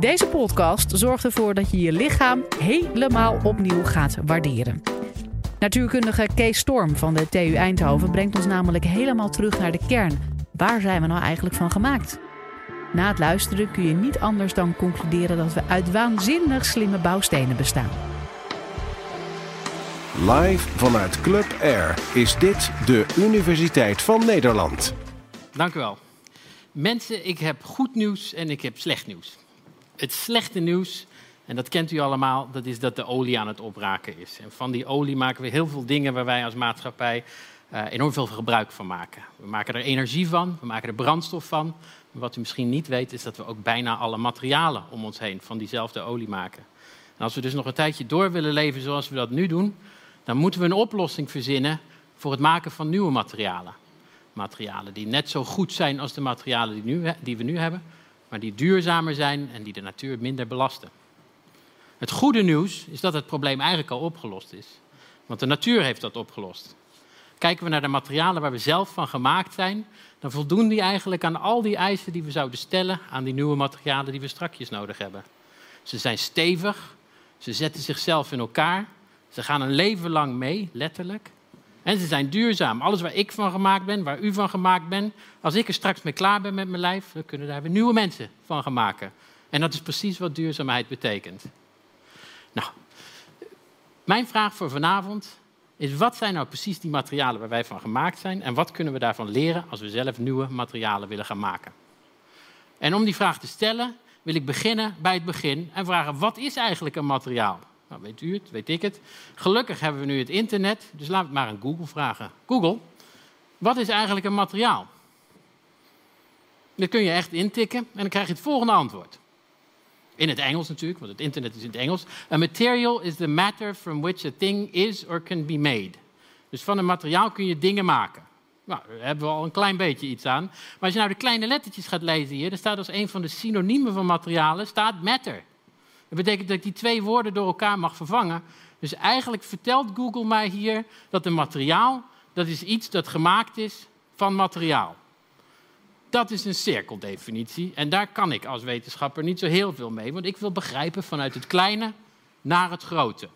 Deze podcast zorgt ervoor dat je je lichaam helemaal opnieuw gaat waarderen. Natuurkundige Kees Storm van de TU Eindhoven brengt ons namelijk helemaal terug naar de kern. Waar zijn we nou eigenlijk van gemaakt? Na het luisteren kun je niet anders dan concluderen dat we uit waanzinnig slimme bouwstenen bestaan. Live vanuit Club Air is dit de Universiteit van Nederland. Dank u wel. Mensen, ik heb goed nieuws en ik heb slecht nieuws. Het slechte nieuws, en dat kent u allemaal, dat is dat de olie aan het opraken is. En van die olie maken we heel veel dingen waar wij als maatschappij uh, enorm veel gebruik van maken. We maken er energie van, we maken er brandstof van. Maar wat u misschien niet weet, is dat we ook bijna alle materialen om ons heen van diezelfde olie maken. En als we dus nog een tijdje door willen leven zoals we dat nu doen, dan moeten we een oplossing verzinnen voor het maken van nieuwe materialen. Materialen die net zo goed zijn als de materialen die, nu, die we nu hebben, maar die duurzamer zijn en die de natuur minder belasten. Het goede nieuws is dat het probleem eigenlijk al opgelost is. Want de natuur heeft dat opgelost. Kijken we naar de materialen waar we zelf van gemaakt zijn, dan voldoen die eigenlijk aan al die eisen die we zouden stellen aan die nieuwe materialen die we strakjes nodig hebben. Ze zijn stevig, ze zetten zichzelf in elkaar, ze gaan een leven lang mee, letterlijk. En ze zijn duurzaam. Alles waar ik van gemaakt ben, waar u van gemaakt bent, als ik er straks mee klaar ben met mijn lijf, dan kunnen daar weer nieuwe mensen van gaan maken. En dat is precies wat duurzaamheid betekent. Nou, mijn vraag voor vanavond is wat zijn nou precies die materialen waar wij van gemaakt zijn en wat kunnen we daarvan leren als we zelf nieuwe materialen willen gaan maken? En om die vraag te stellen wil ik beginnen bij het begin en vragen wat is eigenlijk een materiaal? Nou, weet u het, weet ik het. Gelukkig hebben we nu het internet, dus laten we het maar aan Google vragen. Google, wat is eigenlijk een materiaal? Dat kun je echt intikken en dan krijg je het volgende antwoord. In het Engels natuurlijk, want het internet is in het Engels. A material is the matter from which a thing is or can be made. Dus van een materiaal kun je dingen maken. Nou, daar hebben we al een klein beetje iets aan. Maar als je nou de kleine lettertjes gaat lezen hier, dan staat als een van de synoniemen van materialen, staat matter. Dat betekent dat ik die twee woorden door elkaar mag vervangen. Dus eigenlijk vertelt Google mij hier dat een materiaal, dat is iets dat gemaakt is van materiaal. Dat is een cirkeldefinitie en daar kan ik als wetenschapper niet zo heel veel mee, want ik wil begrijpen vanuit het kleine naar het grote.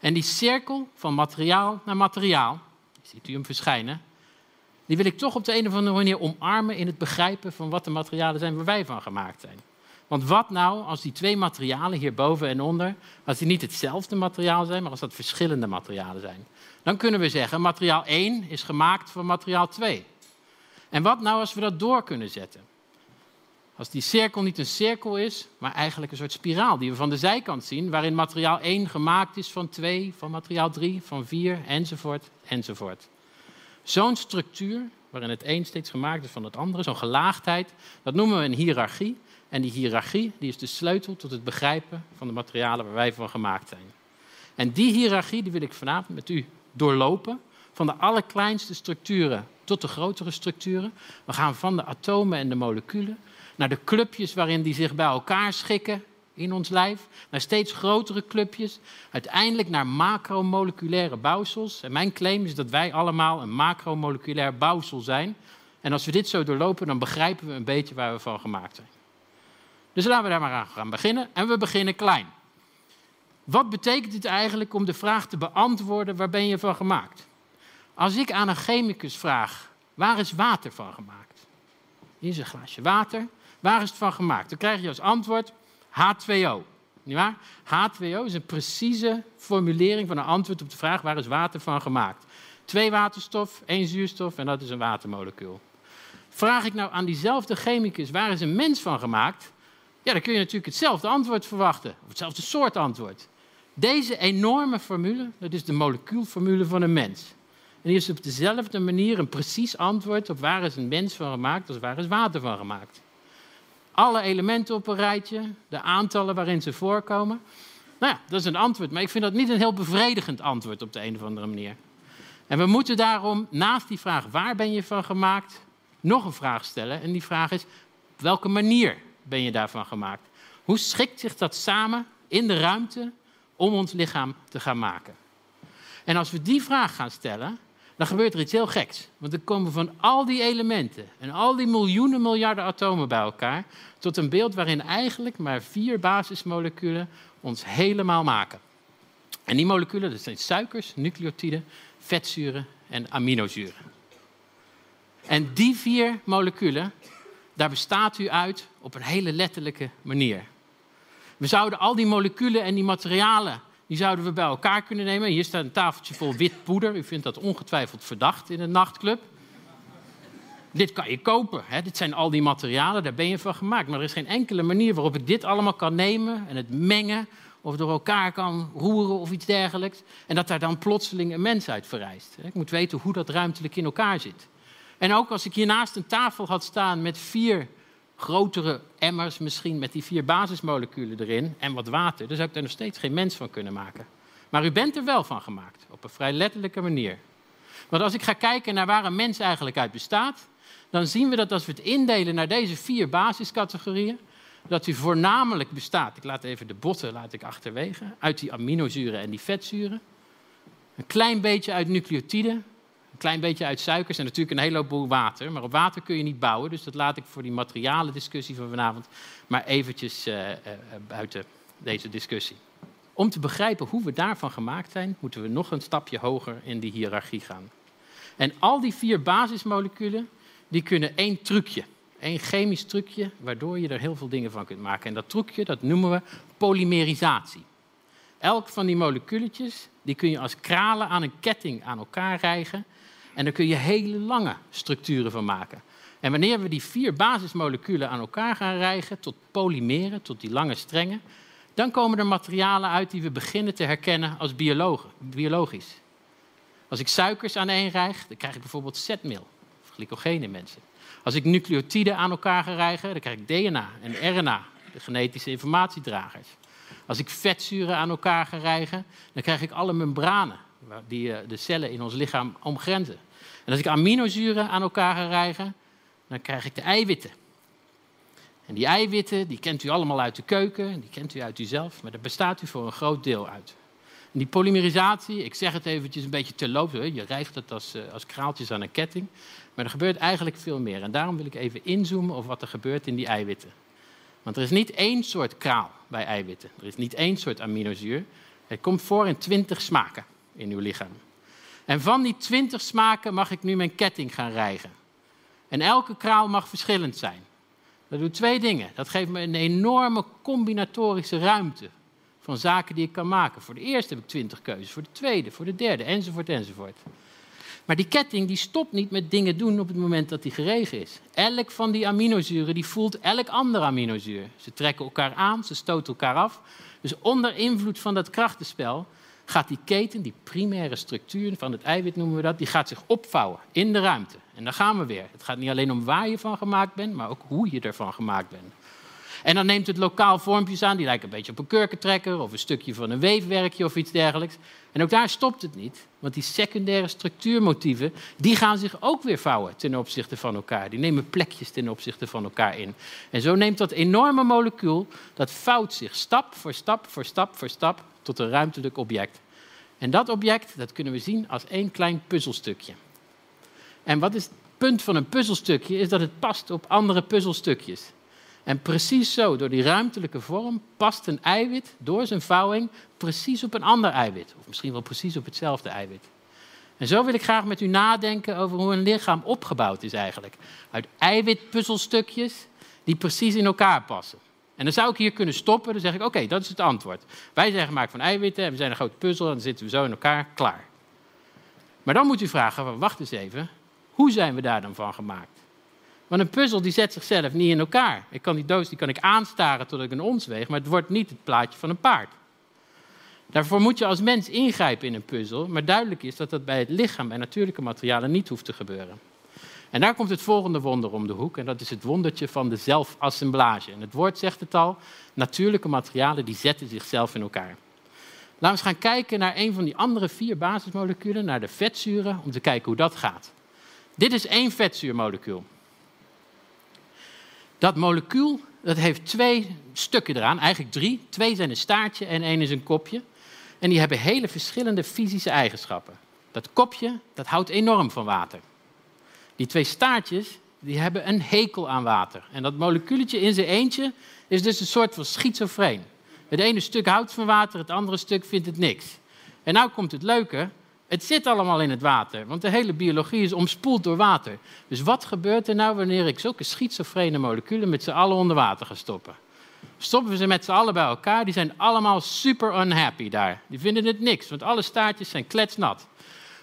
En die cirkel van materiaal naar materiaal, ziet u hem verschijnen, die wil ik toch op de een of andere manier omarmen in het begrijpen van wat de materialen zijn waar wij van gemaakt zijn. Want wat nou als die twee materialen hierboven en onder, als die niet hetzelfde materiaal zijn, maar als dat verschillende materialen zijn? Dan kunnen we zeggen, materiaal 1 is gemaakt van materiaal 2. En wat nou als we dat door kunnen zetten? Als die cirkel niet een cirkel is, maar eigenlijk een soort spiraal die we van de zijkant zien, waarin materiaal 1 gemaakt is van 2, van materiaal 3, van 4, enzovoort, enzovoort. Zo'n structuur, waarin het een steeds gemaakt is van het andere, zo'n gelaagdheid, dat noemen we een hiërarchie. En die hiërarchie die is de sleutel tot het begrijpen van de materialen waar wij van gemaakt zijn. En die hiërarchie die wil ik vanavond met u doorlopen, van de allerkleinste structuren tot de grotere structuren. We gaan van de atomen en de moleculen naar de clubjes waarin die zich bij elkaar schikken in ons lijf, naar steeds grotere clubjes, uiteindelijk naar macromoleculaire bouwsels. En mijn claim is dat wij allemaal een macromoleculair bouwsel zijn. En als we dit zo doorlopen, dan begrijpen we een beetje waar we van gemaakt zijn. Dus laten we daar maar aan gaan beginnen. En we beginnen klein. Wat betekent het eigenlijk om de vraag te beantwoorden: waar ben je van gemaakt? Als ik aan een chemicus vraag: waar is water van gemaakt? Hier is een glaasje water. Waar is het van gemaakt? Dan krijg je als antwoord H2O. Niet waar? H2O is een precieze formulering van een antwoord op de vraag: waar is water van gemaakt? Twee waterstof, één zuurstof en dat is een watermolecuul. Vraag ik nou aan diezelfde chemicus: waar is een mens van gemaakt? Ja, dan kun je natuurlijk hetzelfde antwoord verwachten, of hetzelfde soort antwoord. Deze enorme formule, dat is de molecuulformule van een mens. En die is op dezelfde manier een precies antwoord op waar is een mens van gemaakt als waar is water van gemaakt. Alle elementen op een rijtje, de aantallen waarin ze voorkomen. Nou ja, dat is een antwoord, maar ik vind dat niet een heel bevredigend antwoord op de een of andere manier. En we moeten daarom naast die vraag waar ben je van gemaakt, nog een vraag stellen. En die vraag is, op welke manier ben je daarvan gemaakt? Hoe schikt zich dat samen in de ruimte om ons lichaam te gaan maken? En als we die vraag gaan stellen, dan gebeurt er iets heel geks. Want dan komen van al die elementen en al die miljoenen miljarden atomen bij elkaar tot een beeld waarin eigenlijk maar vier basismoleculen ons helemaal maken. En die moleculen, dat zijn suikers, nucleotiden, vetzuren en aminozuren. En die vier moleculen, daar bestaat u uit op een hele letterlijke manier. We zouden al die moleculen en die materialen, die zouden we bij elkaar kunnen nemen. Hier staat een tafeltje vol wit poeder. U vindt dat ongetwijfeld verdacht in een nachtclub. Dit kan je kopen. Hè? Dit zijn al die materialen, daar ben je van gemaakt. Maar er is geen enkele manier waarop ik dit allemaal kan nemen en het mengen of door elkaar kan roeren of iets dergelijks. En dat daar dan plotseling een mens uit verrijst. Ik moet weten hoe dat ruimtelijk in elkaar zit. En ook als ik hiernaast een tafel had staan met vier grotere emmers, misschien met die vier basismoleculen erin en wat water, dan zou ik daar nog steeds geen mens van kunnen maken. Maar u bent er wel van gemaakt, op een vrij letterlijke manier. Want als ik ga kijken naar waar een mens eigenlijk uit bestaat, dan zien we dat als we het indelen naar deze vier basiscategorieën, dat u voornamelijk bestaat, ik laat even de botten laat ik achterwege, uit die aminozuren en die vetzuren. Een klein beetje uit nucleotiden, klein beetje uit suikers en natuurlijk een heleboel water. Maar op water kun je niet bouwen, dus dat laat ik voor die materialen discussie van vanavond maar eventjes uh, uh, buiten deze discussie. Om te begrijpen hoe we daarvan gemaakt zijn, moeten we nog een stapje hoger in die hiërarchie gaan. En al die vier basismoleculen, die kunnen één trucje een chemisch trucje waardoor je er heel veel dingen van kunt maken. En dat trucje dat noemen we polymerisatie. Elk van die moleculetjes die kun je als kralen aan een ketting aan elkaar rijgen. En daar kun je hele lange structuren van maken. En wanneer we die vier basismoleculen aan elkaar gaan rijgen tot polymeren, tot die lange strengen, dan komen er materialen uit die we beginnen te herkennen als biologisch. Als ik suikers aan één rijg, dan krijg ik bijvoorbeeld zetmeel, of glycogeen in mensen. Als ik nucleotiden aan elkaar ga rijgen, dan krijg ik DNA en RNA, de genetische informatiedragers. Als ik vetzuren aan elkaar ga rijgen, dan krijg ik alle membranen die eh, de cellen in ons lichaam omgrenzen. En als ik aminozuren aan elkaar ga rijgen, dan krijg ik de eiwitten. En die eiwitten, die kent u allemaal uit de keuken, die kent u uit uzelf, maar daar bestaat u voor een groot deel uit. Die polymerisatie, ik zeg het eventjes een beetje terloops, je rijgt het als, eh, als kraaltjes aan een ketting. Maar er gebeurt eigenlijk veel meer. En daarom wil ik even inzoomen op wat er gebeurt in die eiwitten. Want er is niet één soort kraal bij eiwitten. Er is niet één soort aminozuur. Het komt voor in twintig smaken in uw lichaam. En van die twintig smaken mag ik nu mijn ketting gaan rijgen. En elke kraal mag verschillend zijn. Dat doet twee dingen. Dat geeft me een enorme combinatorische ruimte van zaken die ik kan maken. Voor de eerste heb ik twintig keuzes, voor de tweede, voor de derde, enzovoort, enzovoort. Maar die ketting die stopt niet met dingen doen op het moment dat die geregen is. Elk van die aminozuren die voelt elk andere aminozuur. Ze trekken elkaar aan, ze stoten elkaar af. Dus onder invloed van dat krachtenspel gaat die keten, die primaire structuur van het eiwit noemen we dat, die gaat zich opvouwen in de ruimte. En dan gaan we weer. Het gaat niet alleen om waar je van gemaakt bent, maar ook hoe je ervan gemaakt bent. En dan neemt het lokaal vormpjes aan, die lijken een beetje op een kurkentrekker of een stukje van een weefwerkje of iets dergelijks. En ook daar stopt het niet, want die secundaire structuurmotieven, die gaan zich ook weer vouwen ten opzichte van elkaar. Die nemen plekjes ten opzichte van elkaar in. En zo neemt dat enorme molecuul, dat vouwt zich stap voor stap voor stap voor stap tot een ruimtelijk object. En dat object, dat kunnen we zien als één klein puzzelstukje. En wat is het punt van een puzzelstukje? Is dat het past op andere puzzelstukjes. En precies zo, door die ruimtelijke vorm, past een eiwit door zijn vouwing precies op een ander eiwit. Of misschien wel precies op hetzelfde eiwit. En zo wil ik graag met u nadenken over hoe een lichaam opgebouwd is eigenlijk. Uit eiwitpuzzelstukjes die precies in elkaar passen. En dan zou ik hier kunnen stoppen, dan zeg ik, oké, dat is het antwoord. Wij zijn gemaakt van eiwitten en we zijn een grote puzzel en dan zitten we zo in elkaar, klaar. Maar dan moet u vragen, wacht eens even, hoe zijn we daar dan van gemaakt? Want een puzzel die zet zichzelf niet in elkaar. Ik kan die doos die kan ik aanstaren tot ik een ons weeg, maar het wordt niet het plaatje van een paard. Daarvoor moet je als mens ingrijpen in een puzzel, maar duidelijk is dat dat bij het lichaam en natuurlijke materialen niet hoeft te gebeuren. En daar komt het volgende wonder om de hoek, en dat is het wondertje van de zelfassemblage. En het woord zegt het al, natuurlijke materialen die zetten zichzelf in elkaar. Laten we eens gaan kijken naar een van die andere vier basismoleculen, naar de vetzuren, om te kijken hoe dat gaat. Dit is één vetzuurmolecuul. Dat molecuul dat heeft twee stukken eraan, eigenlijk drie. Twee zijn een staartje en één is een kopje. En die hebben hele verschillende fysische eigenschappen. Dat kopje, dat houdt enorm van water. Die twee staartjes, die hebben een hekel aan water. En dat moleculetje in zijn eentje is dus een soort van schizofreen. Het ene stuk houdt van water, het andere stuk vindt het niks. En nou komt het leuke, het zit allemaal in het water, want de hele biologie is omspoeld door water. Dus wat gebeurt er nou wanneer ik zulke schizofrene moleculen met z'n allen onder water ga stoppen? Stoppen we ze met z'n allen bij elkaar, die zijn allemaal super unhappy daar. Die vinden het niks, want alle staartjes zijn kletsnat.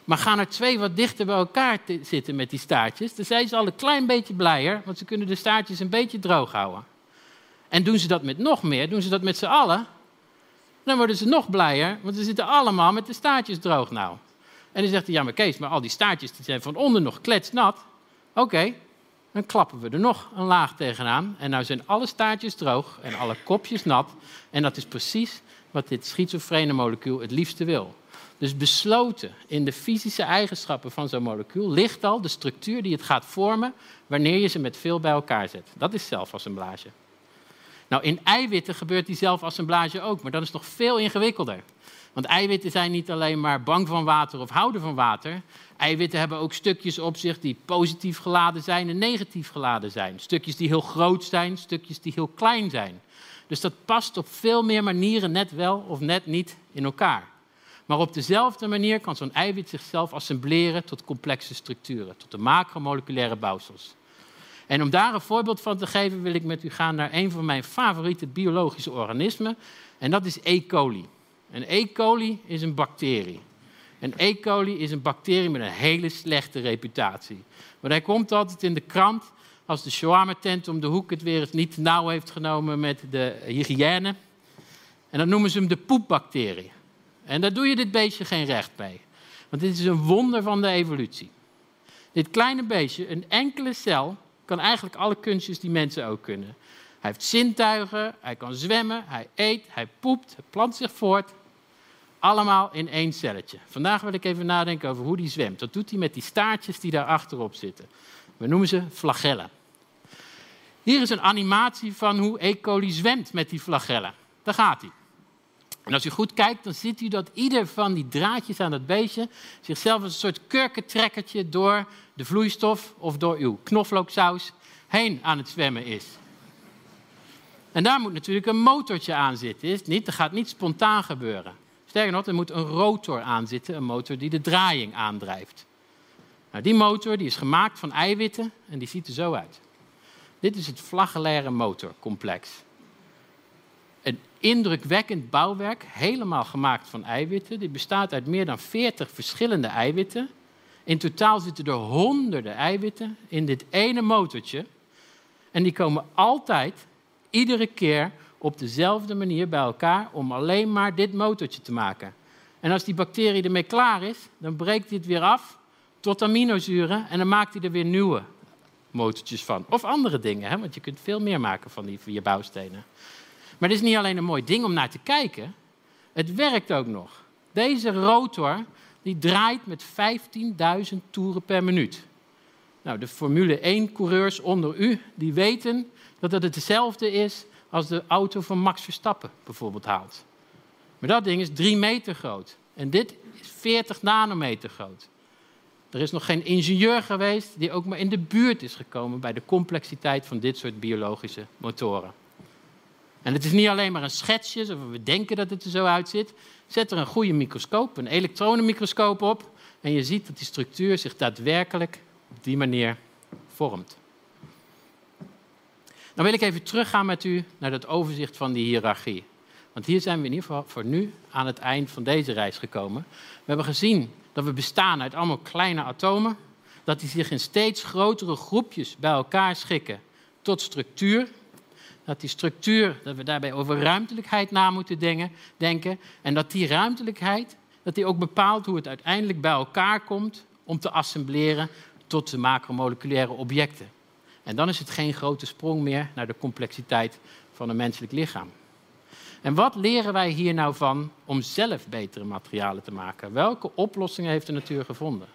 Maar gaan er twee wat dichter bij elkaar zitten met die staartjes, dan zijn ze al een klein beetje blijer, want ze kunnen de staartjes een beetje droog houden. En doen ze dat met nog meer, doen ze dat met z'n allen, dan worden ze nog blijer, want ze zitten allemaal met de staartjes droog nou. En dan zegt hij, ja maar Kees, maar al die staartjes die zijn van onder nog kletsnat. Oké, dan klappen we er nog een laag tegenaan. En nou zijn alle staartjes droog en alle kopjes nat. En dat is precies wat dit schizofrene molecuul het liefste wil. Dus besloten in de fysische eigenschappen van zo'n molecuul ligt al de structuur die het gaat vormen wanneer je ze met veel bij elkaar zet. Dat is zelfassemblage. Nou, in eiwitten gebeurt die zelfassemblage ook, maar dat is nog veel ingewikkelder. Want eiwitten zijn niet alleen maar bang van water of houden van water. Eiwitten hebben ook stukjes op zich die positief geladen zijn en negatief geladen zijn. Stukjes die heel groot zijn, stukjes die heel klein zijn. Dus dat past op veel meer manieren net wel of net niet in elkaar. Maar op dezelfde manier kan zo'n eiwit zichzelf assembleren tot complexe structuren, tot de macromoleculaire bouwsels. En om daar een voorbeeld van te geven, wil ik met u gaan naar een van mijn favoriete biologische organismen. En dat is E. coli. En E. coli is een bacterie. En E. coli is een bacterie met een hele slechte reputatie. Want hij komt altijd in de krant als de shawarma-tent om de hoek het weer eens niet nauw heeft genomen met de hygiëne. En dan noemen ze hem de poepbacterie. En daar doe je dit beestje geen recht mee. Want dit is een wonder van de evolutie. Dit kleine beestje, een enkele cel, kan eigenlijk alle kunstjes die mensen ook kunnen. Hij heeft zintuigen, hij kan zwemmen, hij eet, hij poept, hij plant zich voort. Allemaal in één celletje. Vandaag wil ik even nadenken over hoe die zwemt. Dat doet hij met die staartjes die daar achterop zitten. We noemen ze flagellen. Hier is een animatie van hoe E. coli zwemt met die flagellen. Daar gaat hij. En als u goed kijkt, dan ziet u dat ieder van die draadjes aan dat beestje zichzelf als een soort kurkentrekkertje door de vloeistof of door uw knoflooksaus heen aan het zwemmen is. En daar moet natuurlijk een motortje aan zitten, niet? Dat gaat niet spontaan gebeuren. Sterker nog, er moet een rotor aan zitten, een motor die de draaiing aandrijft. Nou, die motor die is gemaakt van eiwitten en die ziet er zo uit. Dit is het flagellaire motorcomplex. Een indrukwekkend bouwwerk, helemaal gemaakt van eiwitten. Dit bestaat uit meer dan 40 verschillende eiwitten. In totaal zitten er honderden eiwitten in dit ene motortje. En die komen altijd, iedere keer, op dezelfde manier bij elkaar om alleen maar dit motortje te maken. En als die bacterie ermee klaar is, dan breekt het weer af tot aminozuren en dan maakt hij er weer nieuwe motortjes van. Of andere dingen, hè? want je kunt veel meer maken van die vier bouwstenen. Maar het is niet alleen een mooi ding om naar te kijken, het werkt ook nog. Deze rotor die draait met 15.000 toeren per minuut. Nou, de Formule 1-coureurs onder u die weten dat het hetzelfde is als de auto van Max Verstappen bijvoorbeeld haalt. Maar dat ding is 3 meter groot. En dit is 40 nanometer groot. Er is nog geen ingenieur geweest die ook maar in de buurt is gekomen bij de complexiteit van dit soort biologische motoren. En het is niet alleen maar een schetsje, of we denken dat het er zo uitziet. Zet er een goede microscoop, een elektronenmicroscoop op. En je ziet dat die structuur zich daadwerkelijk op die manier vormt. Dan wil ik even teruggaan met u naar het overzicht van die hiërarchie. Want hier zijn we in ieder geval voor nu aan het eind van deze reis gekomen. We hebben gezien dat we bestaan uit allemaal kleine atomen, dat die zich in steeds grotere groepjes bij elkaar schikken tot structuur. Dat die structuur, dat we daarbij over ruimtelijkheid na moeten denken. En dat die ruimtelijkheid, dat die ook bepaalt hoe het uiteindelijk bij elkaar komt om te assembleren tot de macromoleculaire objecten. En dan is het geen grote sprong meer naar de complexiteit van een menselijk lichaam. En wat leren wij hier nou van om zelf betere materialen te maken? Welke oplossingen heeft de natuur gevonden?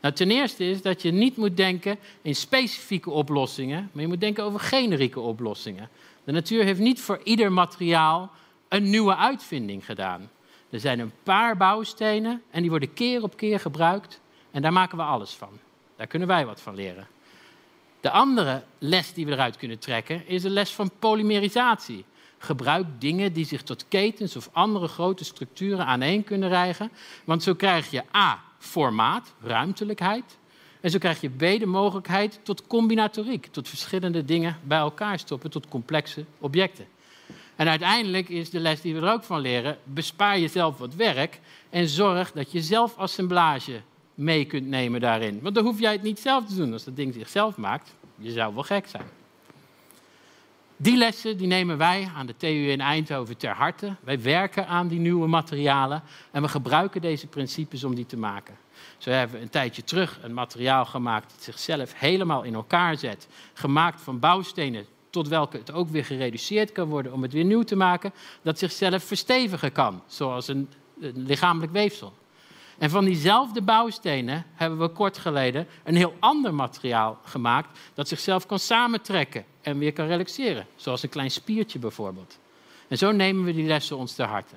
Nou, ten eerste is dat je niet moet denken in specifieke oplossingen, maar je moet denken over generieke oplossingen. De natuur heeft niet voor ieder materiaal een nieuwe uitvinding gedaan. Er zijn een paar bouwstenen en die worden keer op keer gebruikt. En daar maken we alles van. Daar kunnen wij wat van leren. De andere les die we eruit kunnen trekken is de les van polymerisatie. Gebruik dingen die zich tot ketens of andere grote structuren aaneen kunnen rijgen. Want zo krijg je A, formaat, ruimtelijkheid. En zo krijg je B, de mogelijkheid tot combinatoriek, tot verschillende dingen bij elkaar stoppen, tot complexe objecten. En uiteindelijk is de les die we er ook van leren, bespaar jezelf wat werk en zorg dat je zelf assemblage mee kunt nemen daarin. Want dan hoef jij het niet zelf te doen als dat ding zichzelf maakt. Je zou wel gek zijn. Die lessen die nemen wij aan de TU in Eindhoven ter harte. Wij werken aan die nieuwe materialen en we gebruiken deze principes om die te maken. Zo hebben we een tijdje terug een materiaal gemaakt dat zichzelf helemaal in elkaar zet. Gemaakt van bouwstenen tot welke het ook weer gereduceerd kan worden om het weer nieuw te maken. Dat zichzelf verstevigen kan, zoals een, een lichamelijk weefsel. En van diezelfde bouwstenen hebben we kort geleden een heel ander materiaal gemaakt dat zichzelf kan samentrekken en weer kan relaxeren, zoals een klein spiertje bijvoorbeeld. En zo nemen we die lessen ons ter harte.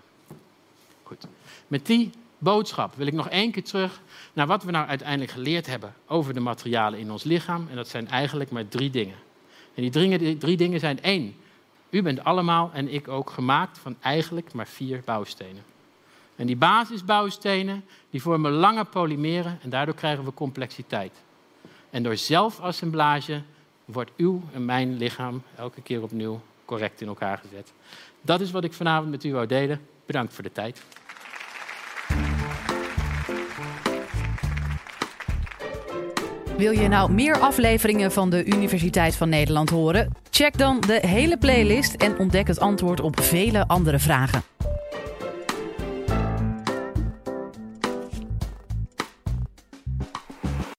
Goed. Met die boodschap wil ik nog één keer terug naar wat we nou uiteindelijk geleerd hebben over de materialen in ons lichaam. En dat zijn eigenlijk maar drie dingen. En die drie, die drie dingen zijn één. U bent allemaal en ik ook gemaakt van eigenlijk maar vier bouwstenen. En die basisbouwstenen die vormen lange polymeren en daardoor krijgen we complexiteit. En door zelfassemblage wordt uw en mijn lichaam elke keer opnieuw correct in elkaar gezet. Dat is wat ik vanavond met u wou delen. Bedankt voor de tijd. Wil je nou meer afleveringen van de Universiteit van Nederland horen? Check dan de hele playlist en ontdek het antwoord op vele andere vragen.